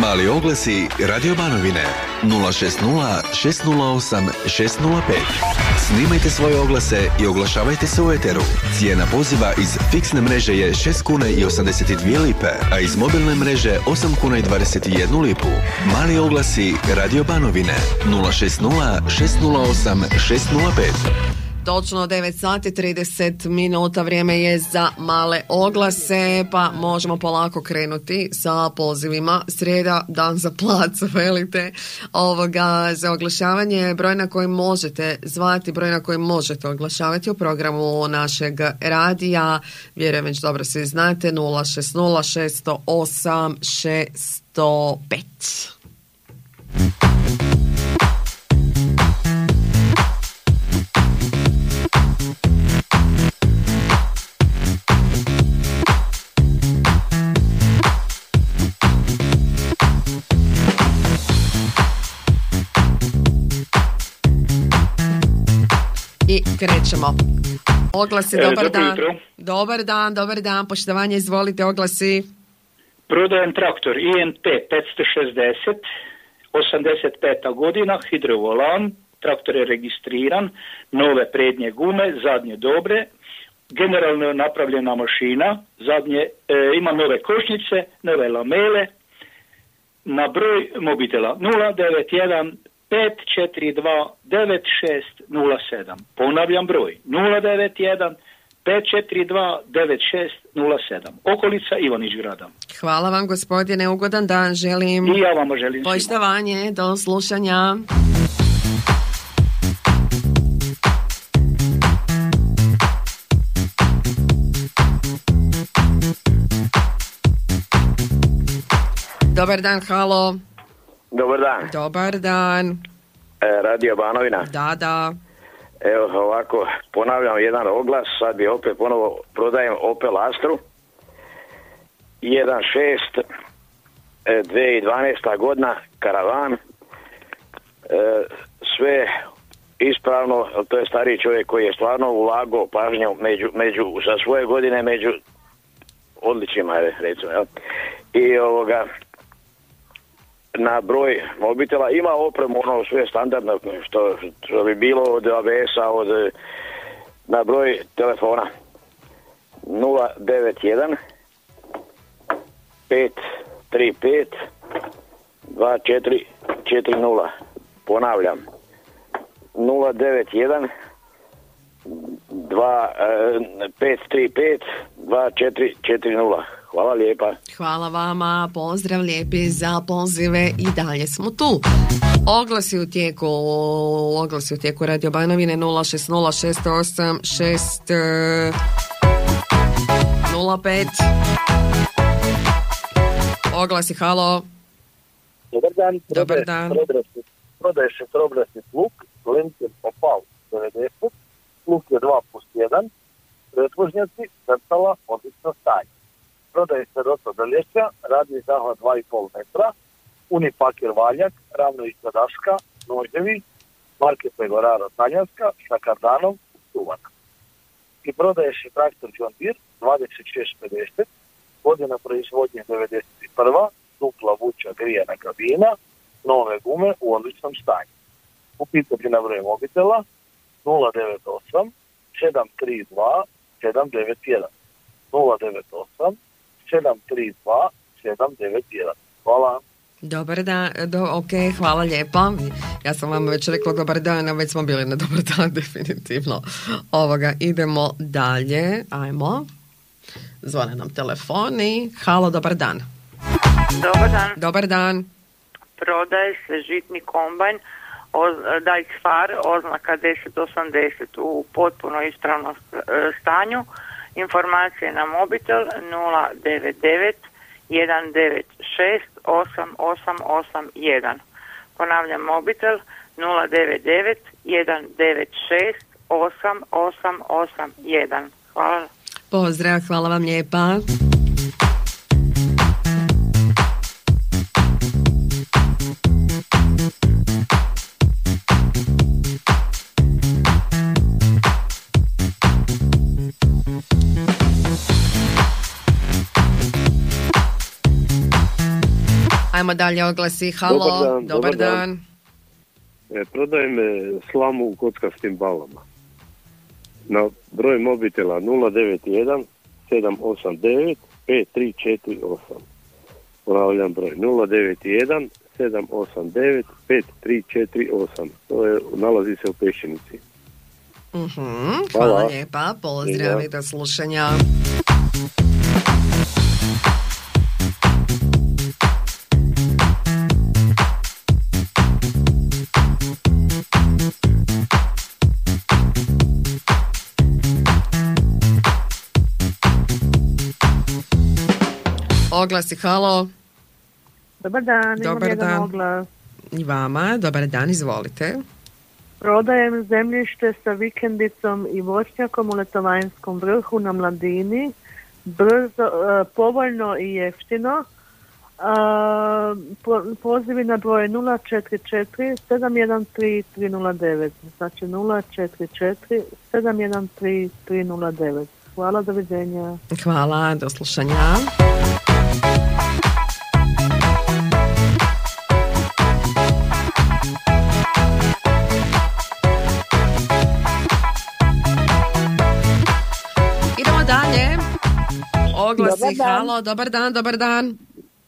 Mali oglasi Radio Banovine 060 608 605. Snimajte svoje oglase i oglašavajte se u eteru. Cijena poziva iz fiksne mreže je 6 kuna i 82 lipe, a iz mobilne mreže 8 kuna i 21 lipu. Mali oglasi Radio Banovine 060 608 605. Točno 9 sati 30 minuta vrijeme je za male oglase pa možemo polako krenuti sa pozivima. Srijeda, dan za plac, velite ovoga za oglašavanje. Broj na koji možete zvati, broj na koji možete oglašavati u programu našeg radija. Vjerujem već dobro svi znate 060 608 605. krećemo. Oglasi, E, dobar dan. jutro. Dobar dan, dobar dan. Poštovanje, izvolite, oglasi. Prodajem traktor INT 560, 85. godina, hidrovolan, traktor je registriran, nove prednje gume, zadnje dobre, generalno je napravljena mašina, zadnje, e, ima nove košnice, nove lamele, na broj mobitela 091 542 9607. Ponavljam broj 091 542 9607. Okolica Ivanić grada. Hvala vam, gospodine, ugodan dan želim. I ja vam želim svima. Poštovanje, do slušanja. Dobar dan, halo. Dobar dan, Dobar dan. e, Radio Banovina. Da, da. Evo ovako, ponavljam jedan oglas, sad bi opet ponovo prodajem Opel Astru. 1.6, e, 2012. godina, karavan. E, sve ispravno, to je stariji čovjek koji je stvarno ulagao pažnju među, među, za svoje godine među odličima, recimo. Jel? I ovoga, na broj mobitela ima opremu ono sve standardno što, što bi bilo od ABS-a od na broj telefona. 091 535 2440 ponavljam. 091 2, eh, 535 2440 hvala lijepa Hvala vama, pozdrav lijepi za pozive i dalje smo tu. Oglasi u tijeku, oglasi u tijeku Radio Banovine 06068 6 05 Oglasi, halo. Dobar dan. Dobar dan. Prodaje se, trobrasni pluk, Lincoln Opal 90, pluk je 2 plus 1, pretvožnjaci, crtala, odlično stanje. Prodaje do lješća, radni zahvat 2,5 metra, unipaker valjak, ravno ispod daška, noževi, marke Pegoraro Talijanska, sa kardanom, stuvan. I prodaje se traktor John Deere 2650, godina proizvodnje 91. dupla vuča grijana kabina, nove gume u odličnom stanju. Upitati na broj mobitela 098 732 791 098 732 791 Hvala. Dobar dan, do, ok, hvala lijepa. Ja sam vam već rekla dobar dan, a već smo bili na dobar dan, definitivno. Ovoga, idemo dalje, ajmo. Zvone nam telefoni. Halo, dobar dan. Dobar dan. Dobar dan. Prodaje se žitni kombajn oz- oznaka 1080 u potpuno ispravnom e, stanju. Informacije na mobitel 099 196 8881. Ponavljam mobitel 099 196 8881. Hvala. Pozdrav, hvala vam lijepa. Ajmo dalje oglasi. Halo, Dobar dan, dobar dan. dan. E, prodajem slamu u kockastim balama. Na broj mobitela 091 789 5348. Ponavljam broj 091 789 5348. To je, nalazi se u Pešenici. Mhm, hvala Hvala. lijepa, pozdrav i do slušanja. Oglasi, halo. Dobar dan, Dobar imam jedan dan. oglas. I vama, dobar dan, izvolite. Prodajem zemljište sa vikendicom i voćnjakom u Letovanjskom vrhu na Mladini. Brzo, e, povoljno i jeftino. Po, pozivi na broj 044 713 309. Znači 044 713 309. Hvala, doviđenja. Hvala, do slušanja. Dan. halo, dobar dan, dobar dan.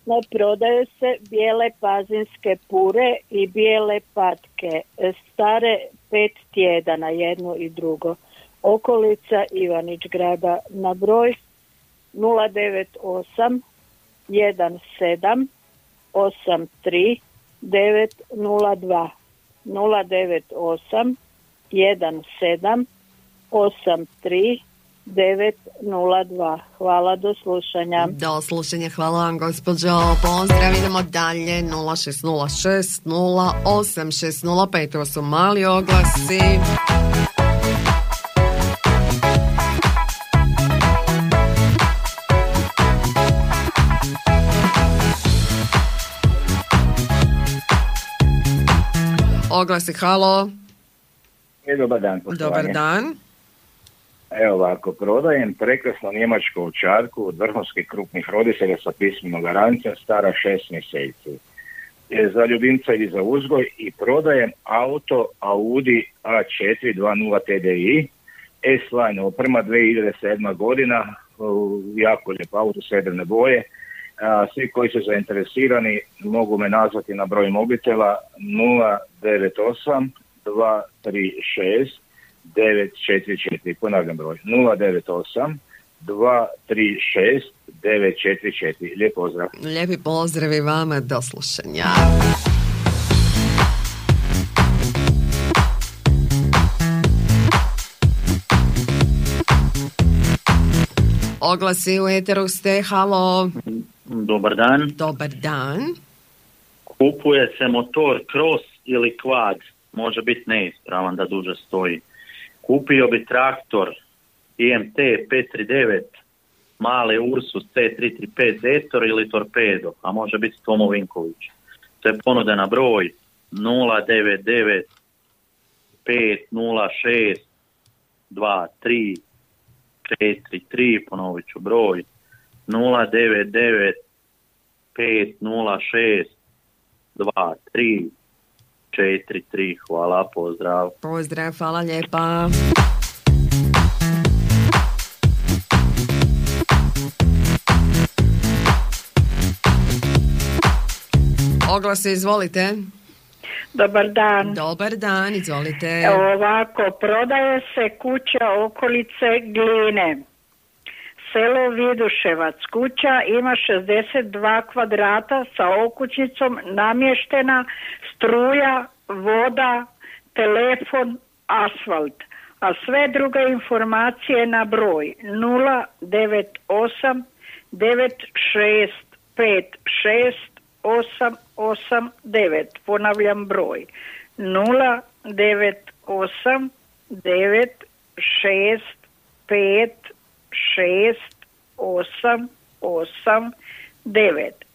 No, prodaju se bijele pazinske pure i bijele patke, e, stare pet tjedana, jedno i drugo. Okolica Ivanić grada na broj 098 17 83 902 098 17 83 902. Hvala, do slušanja. Do slušanja, hvala vam gospođo. Pozdrav, idemo dalje 0606 08605. Ovo su mali oglasi. Oglasi, halo. E, dobar dan, poštovanje. Dobar dan. Evo ovako, prodajem prekrasnu njemačku ovčarku od vrhunskih krupnih roditelja sa pismenog ranca, stara šest mjeseci. Je za ljubimca ili za uzgoj i prodajem auto Audi A4 2.0 TDI, S-Line oprema 2007. godina, u jako lijep auto srebrne boje. A, svi koji su zainteresirani mogu me nazvati na broj mobitela 098 236 944. Ponavljam broj 098 236 944. Lijep pozdrav. Lijepi pozdrav i vama, do slušanja. Oglasi u eteru ste, halo. Dobar dan. Dobar dan. Kupuje se motor cross ili quad. Može biti neispravan da duže stoji. Kupio bi traktor IMT 539 male Ursus C335 Zetor ili Torpedo, a može biti Tomo Vinković. To je ponuda na broj 099 506 23 43, ponovit ću broj 099 506 23 43. Hvala, pozdrav. Pozdrav, hvala lijepa. Oglase, izvolite. Dobar dan. Dobar dan, izvolite. Evo ovako, prodaje se kuća okolice Gline. Selo Viduševac. Kuća ima 62 kvadrata sa okućnicom namještena struja, voda, telefon, asfalt. A sve druge informacije na broj 098 965 889. Ponavljam broj 098 965 68889.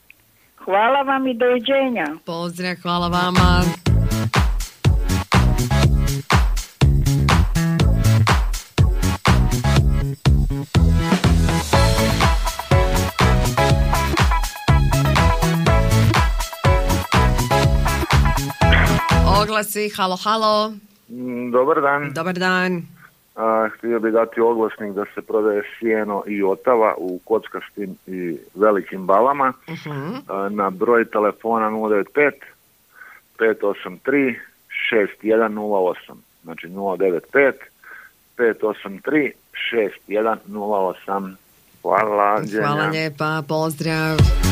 Hvala vam i doviđenja. Pozdrav, hvala vama. Oglasi, halo, halo. Dobar dan. Dobar dan. A, htio bih dati oglasnik da se prodaje sjeno i otava u kockastim i velikim balama Mhm. a, na broj telefona 095 583 6108. Znači 095 583 6108. Hvala. Hvala lijepa, pozdrav.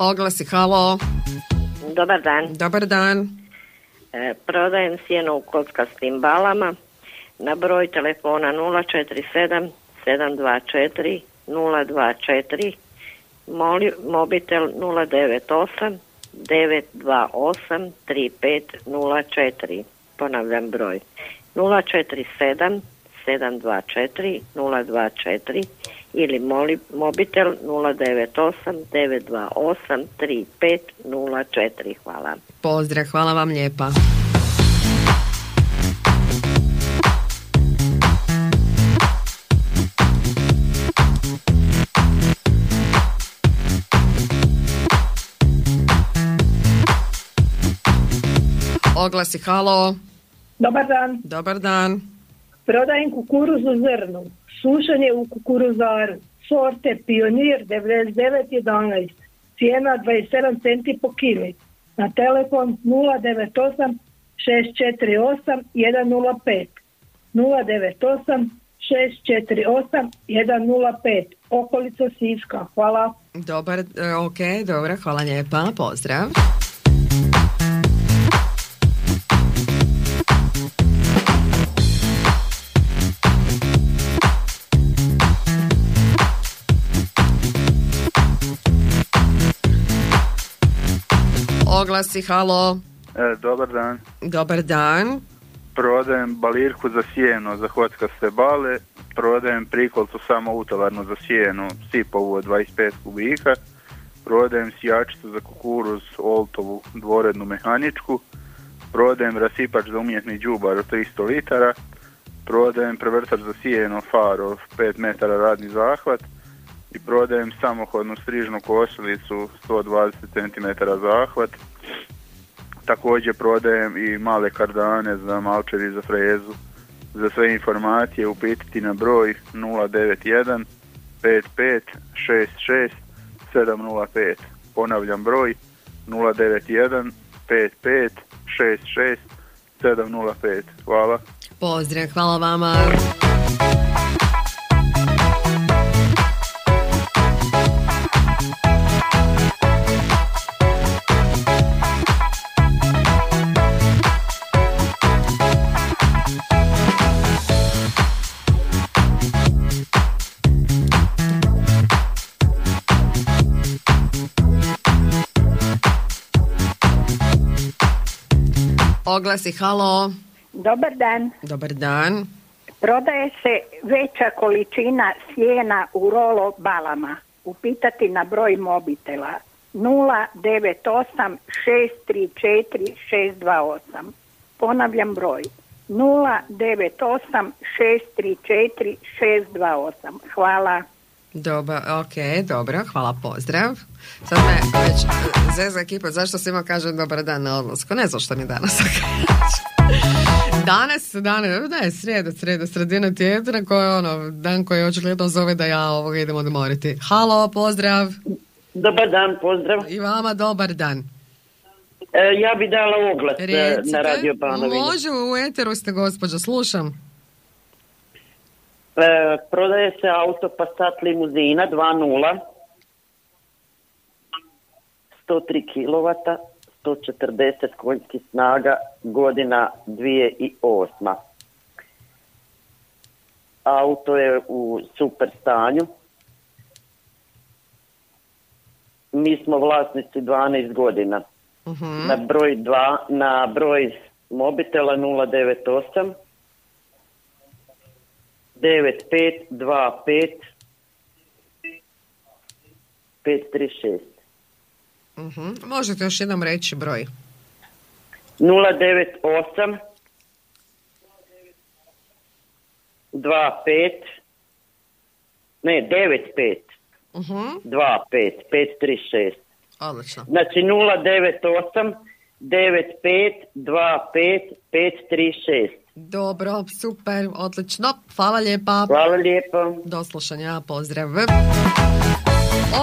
Oglasi, halo. Dobar dan. Dobar dan. E, prodajem sjeno u kockastim balama na broj telefona 047 724 024 Moli, mobitel 098 928 3504 ponavljam broj 047 724 024 ili moli, mobitel 098 928 3504 hvala Pozdrav, hvala vam lijepa. Oglasi, halo. Dobar dan. Dobar dan. Prodajem kukuruzu zrnu. Sušenje u kukuruzaru. Sorte Pionir 9911. Cijena 27 centi po kili. Na telefon 098 648 105. 098 648 105. Okolica Siska. Hvala. Dobar, e, ok, dobro, hvala lijepa, pozdrav. Oglasi, halo. E, dobar dan. Dobar dan. Prodajem balirku za sjeno za hotkaste bale, prodajem prikolcu samo utovarnu za sjeno, sipovu od 25 kubika, prodajem sijačicu za kukuruz oltovu dvorednu mehaničku, prodajem rasipač za umjetni džubar od 300 litara, prodajem prevrtač za sjeno faro 5 metara radni zahvat i prodajem samohodnu strižnu kosilicu 120 cm zahvat, Također prodajem i male kardane za malčer i za frezu. Za sve informacije upititi na broj 091 55 66 705. Ponavljam broj 091 55 66 705. Hvala. Pozdrav, hvala vama. Oglasi, halo. Dobar dan. Dobar dan. Prodaje se veća količina sjena u rolo balama. Upitati na broj mobitela 098 634 628. Ponavljam broj 098 634 628. Hvala. Dobar, ok, dobro, hvala, pozdrav. Sad me već e, zeza ekipa, zašto svima kažem dobar dan na odlasku? Ne znam što mi danas Danas, danas, ne, srijedu, srijedu, sredina tjedna koji je ono, dan koji očigledno zove da ja ovoga idem odmoriti. Halo, pozdrav. Dobar dan, pozdrav. I vama dobar dan. E, ja bi dala oglas e, Recite, na radio Banovini. može, u eteru ste gospođo, slušam. E, prodaje se auto Passat limuzina 2.0 103 kW 140 konjskih snaga godina 2008 auto je u super stanju. Mi smo vlasnici 12 godina. Mhm. na broj 2 na broj mobitela 098 9525 536 Mhm. Možete još jednom reći broj. 098 25 ne 95 Mhm. 25 536 Odlično. znači 098 95 25 536 Dobro, super, odlično. Hvala lijepa. Hvala lijepo. Do slušanja, pozdrav.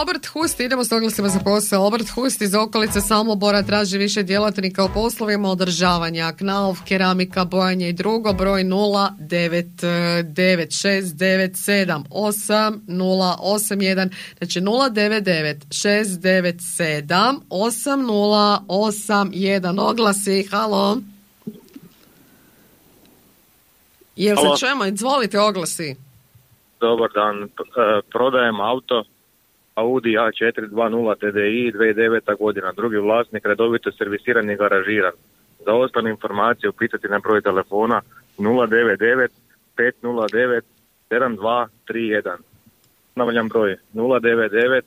Obrt Hust, idemo s oglasima za posao. Obrt Hust iz okolice Samobora traži više djelatnika u poslovima održavanja, knauf, keramika, bojanje i drugo, broj 09969788081, znači 09969788081, oglasi, halo. Jel se čujemo? Izvolite oglasi. Dobar dan, e, prodajem auto Audi A420 TDI 2009. godina. Drugi vlasnik redovito servisiran i garažiran. Za ostale informacije upitati na broj telefona 099 509 7231. Ponavljam broj 099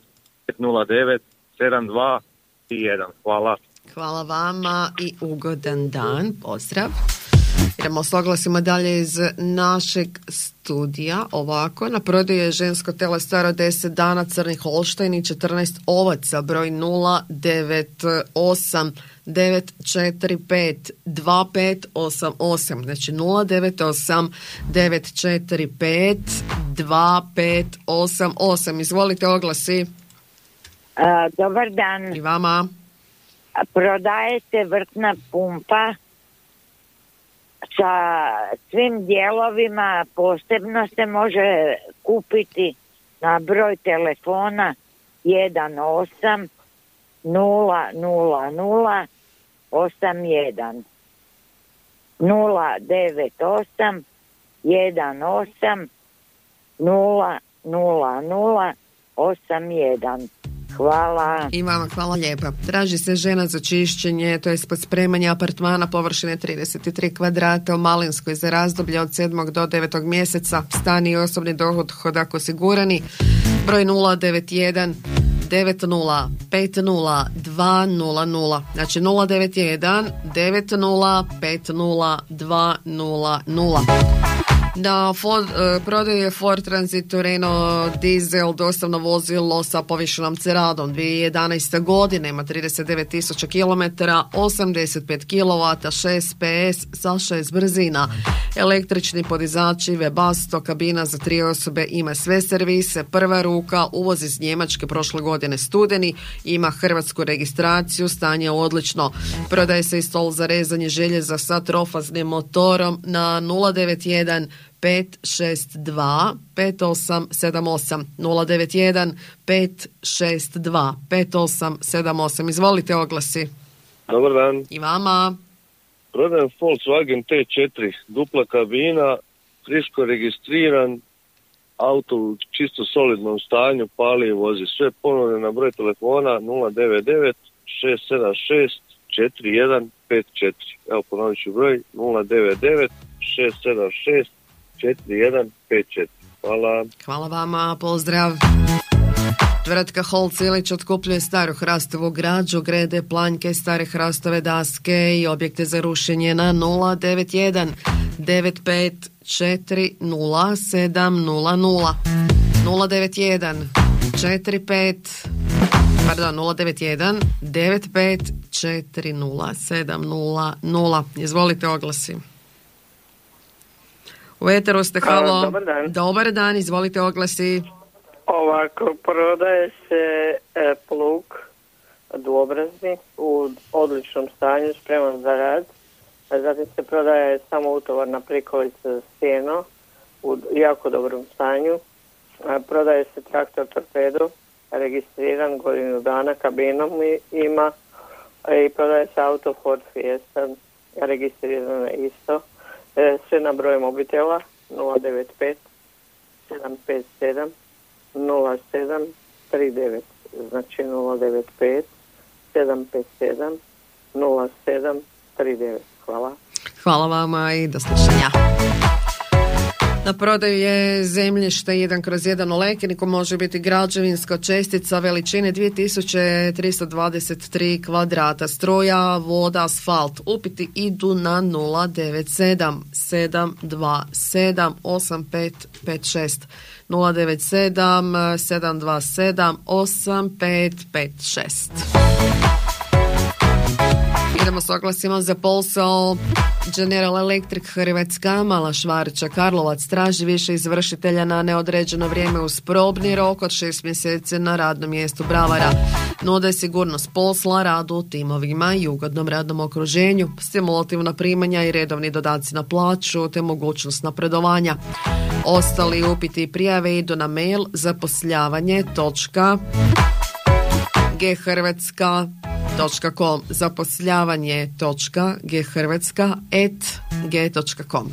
509 7231. Hvala. Hvala vama i ugodan dan. Pozdrav. Idemo s oglasima dalje iz našeg studija. Ovako, na prodaju je žensko telo staro 10 dana, crni holštajn i 14 ovaca, broj 098 945 2588, znači 098 945 2588. Izvolite oglasi. A, dobar dan. I vama. Prodaje se vrtna pumpa sa svim dijelovima. Posebno se može kupiti na broj telefona 18 000 81 098 18 000 81 Hvala. I vama hvala lijepa. Traži se žena za čišćenje, to je pod spremanje apartmana površine 33 kvadrata u Malinskoj za razdoblje od 7. do 9. mjeseca. Stan i osobni dohodak osigurani. Broj 091 90 50 200. Znači 091 90 50 200. Na Ford, e, prodaju je Ford Transit Torino dizel dostavno vozilo sa povišenom ceradom 2011. godine. Ima 39.000 km 85 kW 6 PS sa 6 brzina. Električni podizači Webasto kabina za tri osobe ima sve servise. Prva ruka uvoz iz Njemačke prošle godine studeni ima hrvatsku registraciju stanje je odlično. Prodaje se i stol za rezanje željeza sa trofaznim motorom na 091 562 5878 091 562 5878 Izvolite oglasi. Dobar dan. I vama. Prodajem Volkswagen T4, dupla kabina, friško registriran, auto u čisto solidnom stanju, pali i vozi. Sve ponovno na broj telefona 099 676 4154. Evo ponovit ću broj 099 676 4154. Hvala. Hvala vama, pozdrav. Tvrtka Holc Ilić otkupljuje staru hrastovu građu, grede, planjke, stare hrastove daske i objekte za rušenje na 091 95 40700 091 45 pardon 091 95 40700 Izvolite oglasi. U eteru ste, A, halo. dobar dan. Dobar dan, izvolite oglasi. Ovako, prodaje se e, plug duobrazni u odličnom stanju, spreman za rad. Zatim se prodaje samo utovarna prikolica za sjeno u jako dobrom stanju. A, Prodaje se traktor torpedo, registriran godinu dana kabinom i- ima. I prodaje se auto Ford Fiesta, registrirano je isto. E, Sve na broj mobitela 095 757 0739, znači 095 757 0739. Hvala. Hvala vama i do slušanja. Na prodaju je zemljište 1 kroz 1 u Lekiniku, može biti građevinska čestica veličine 2323 kvadrata. Stroja, voda, asfalt. Upiti idu na 097 727 8556 097 727 8556 Idemo s oglasima za posao General Electric Hrvatska, Mala Švarića, Karlovac traži više izvršitelja na neodređeno vrijeme uz probni rok od šest mjeseci na radnom mjestu Bravara. Nude sigurnost posla, radu u timovima i ugodnom radnom okruženju, stimulativna primanja i redovni dodaci na plaću te mogućnost napredovanja. Ostali upiti i prijave idu na mail zaposljavanje ghrvatska.com zaposljavanje.ghrvatska.com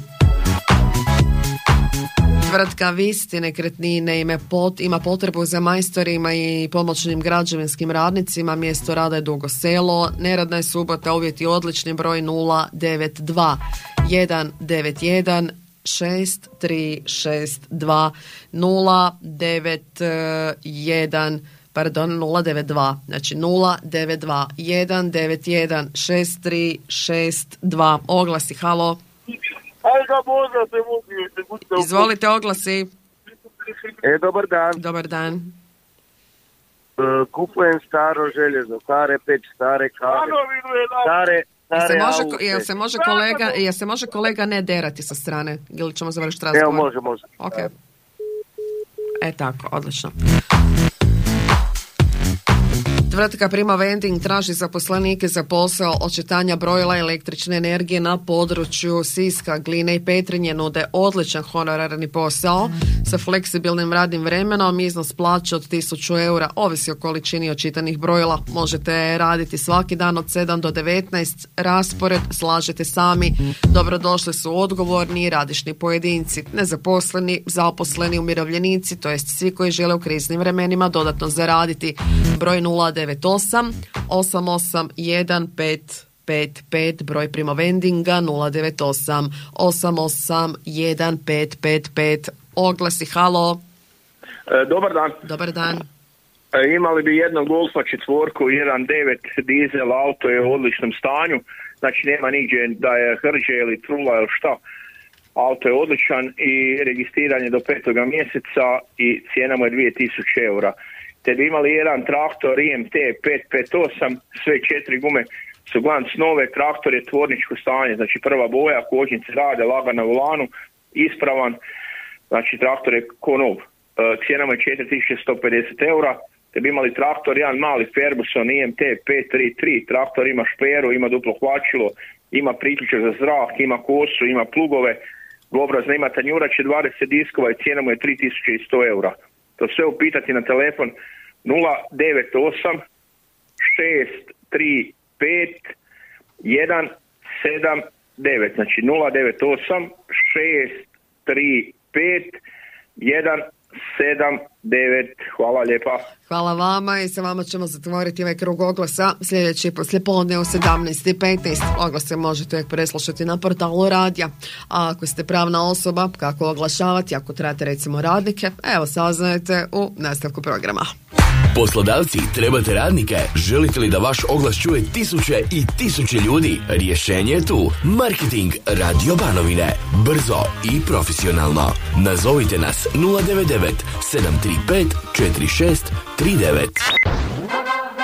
Tvrtka Visti nekretnine ima, pot, ima potrebu za majstorima i pomoćnim građevinskim radnicima. Mjesto rada je Dugo selo. Neradna je subota, uvjeti odlični broj 092 191 6362 091 pardon 092 znači 092 191 6362 oglasi halo Izvolite oglasi. E, dobar dan. Dobar dan. E, kupujem staro željezo, stare peć, stare kave, stare, Jel se, stare može, aute. jel se može kolega, jel se može kolega ne derati sa strane? Ili ćemo završiti Evo, razgovor? može, može. Ok. E tako, odlično. Tvrtka Prima Vending traži zaposlenike za posao očitanja brojila električne energije na području Siska, Gline i Petrinje nude odličan honorarni posao sa fleksibilnim radnim vremenom, iznos plaće od 1000 eura, ovisi o količini očitanih brojila. Možete raditi svaki dan od 7 do 19, raspored slažete sami. Dobrodošli su odgovorni radišni pojedinci, nezaposleni, zaposleni, umirovljenici, to jest svi koji žele u kriznim vremenima dodatno zaraditi. Broj 098 881555 broj primo vendinga 098 881555 oglasi halo E, Dobar dan. dobar dan E, Imali bi jednog Golfa četvorku, 1.9 dizel auto je u odličnom stanju, znači nema nigdje da je hrđe ili trula ili šta. Auto je odličan i registriran je do petoga mjeseca i cijena mu je 2000 eura. Te bi imali jedan traktor IMT 558, sve četiri gume su glanc nove, traktor je tvorničko stanje, znači prva boja, kočnice rade, laga na volanu, ispravan, znači traktor je ko nov. E, cijena mu je 4150 eura, te bi imali traktor, jedan mali Ferguson IMT 533, traktor ima šperu, ima duplo hlačilo, ima priključak za zrak, ima kosu, ima plugove, obrazno ima tanjurače, 20 diskova i cijena mu je 3100 eura. To sve upitati na telefon 098 635 179, znači 098 635 179. Hvala lijepa. Hvala vama i sa vama ćemo zatvoriti ovaj krug oglasa sljedeći poslije podne u 17.15. Oglase možete uvijek preslušati na portalu radija. A ako ste pravna osoba, kako oglašavati, ako trebate recimo radnike, evo saznajete u nastavku programa. Poslodavci, trebate radnike? Želite li da vaš oglas čuje tisuće i tisuće ljudi? Rješenje je tu. Marketing Radio Banovine. Brzo i profesionalno. Nazovite nas 099 735 46 39.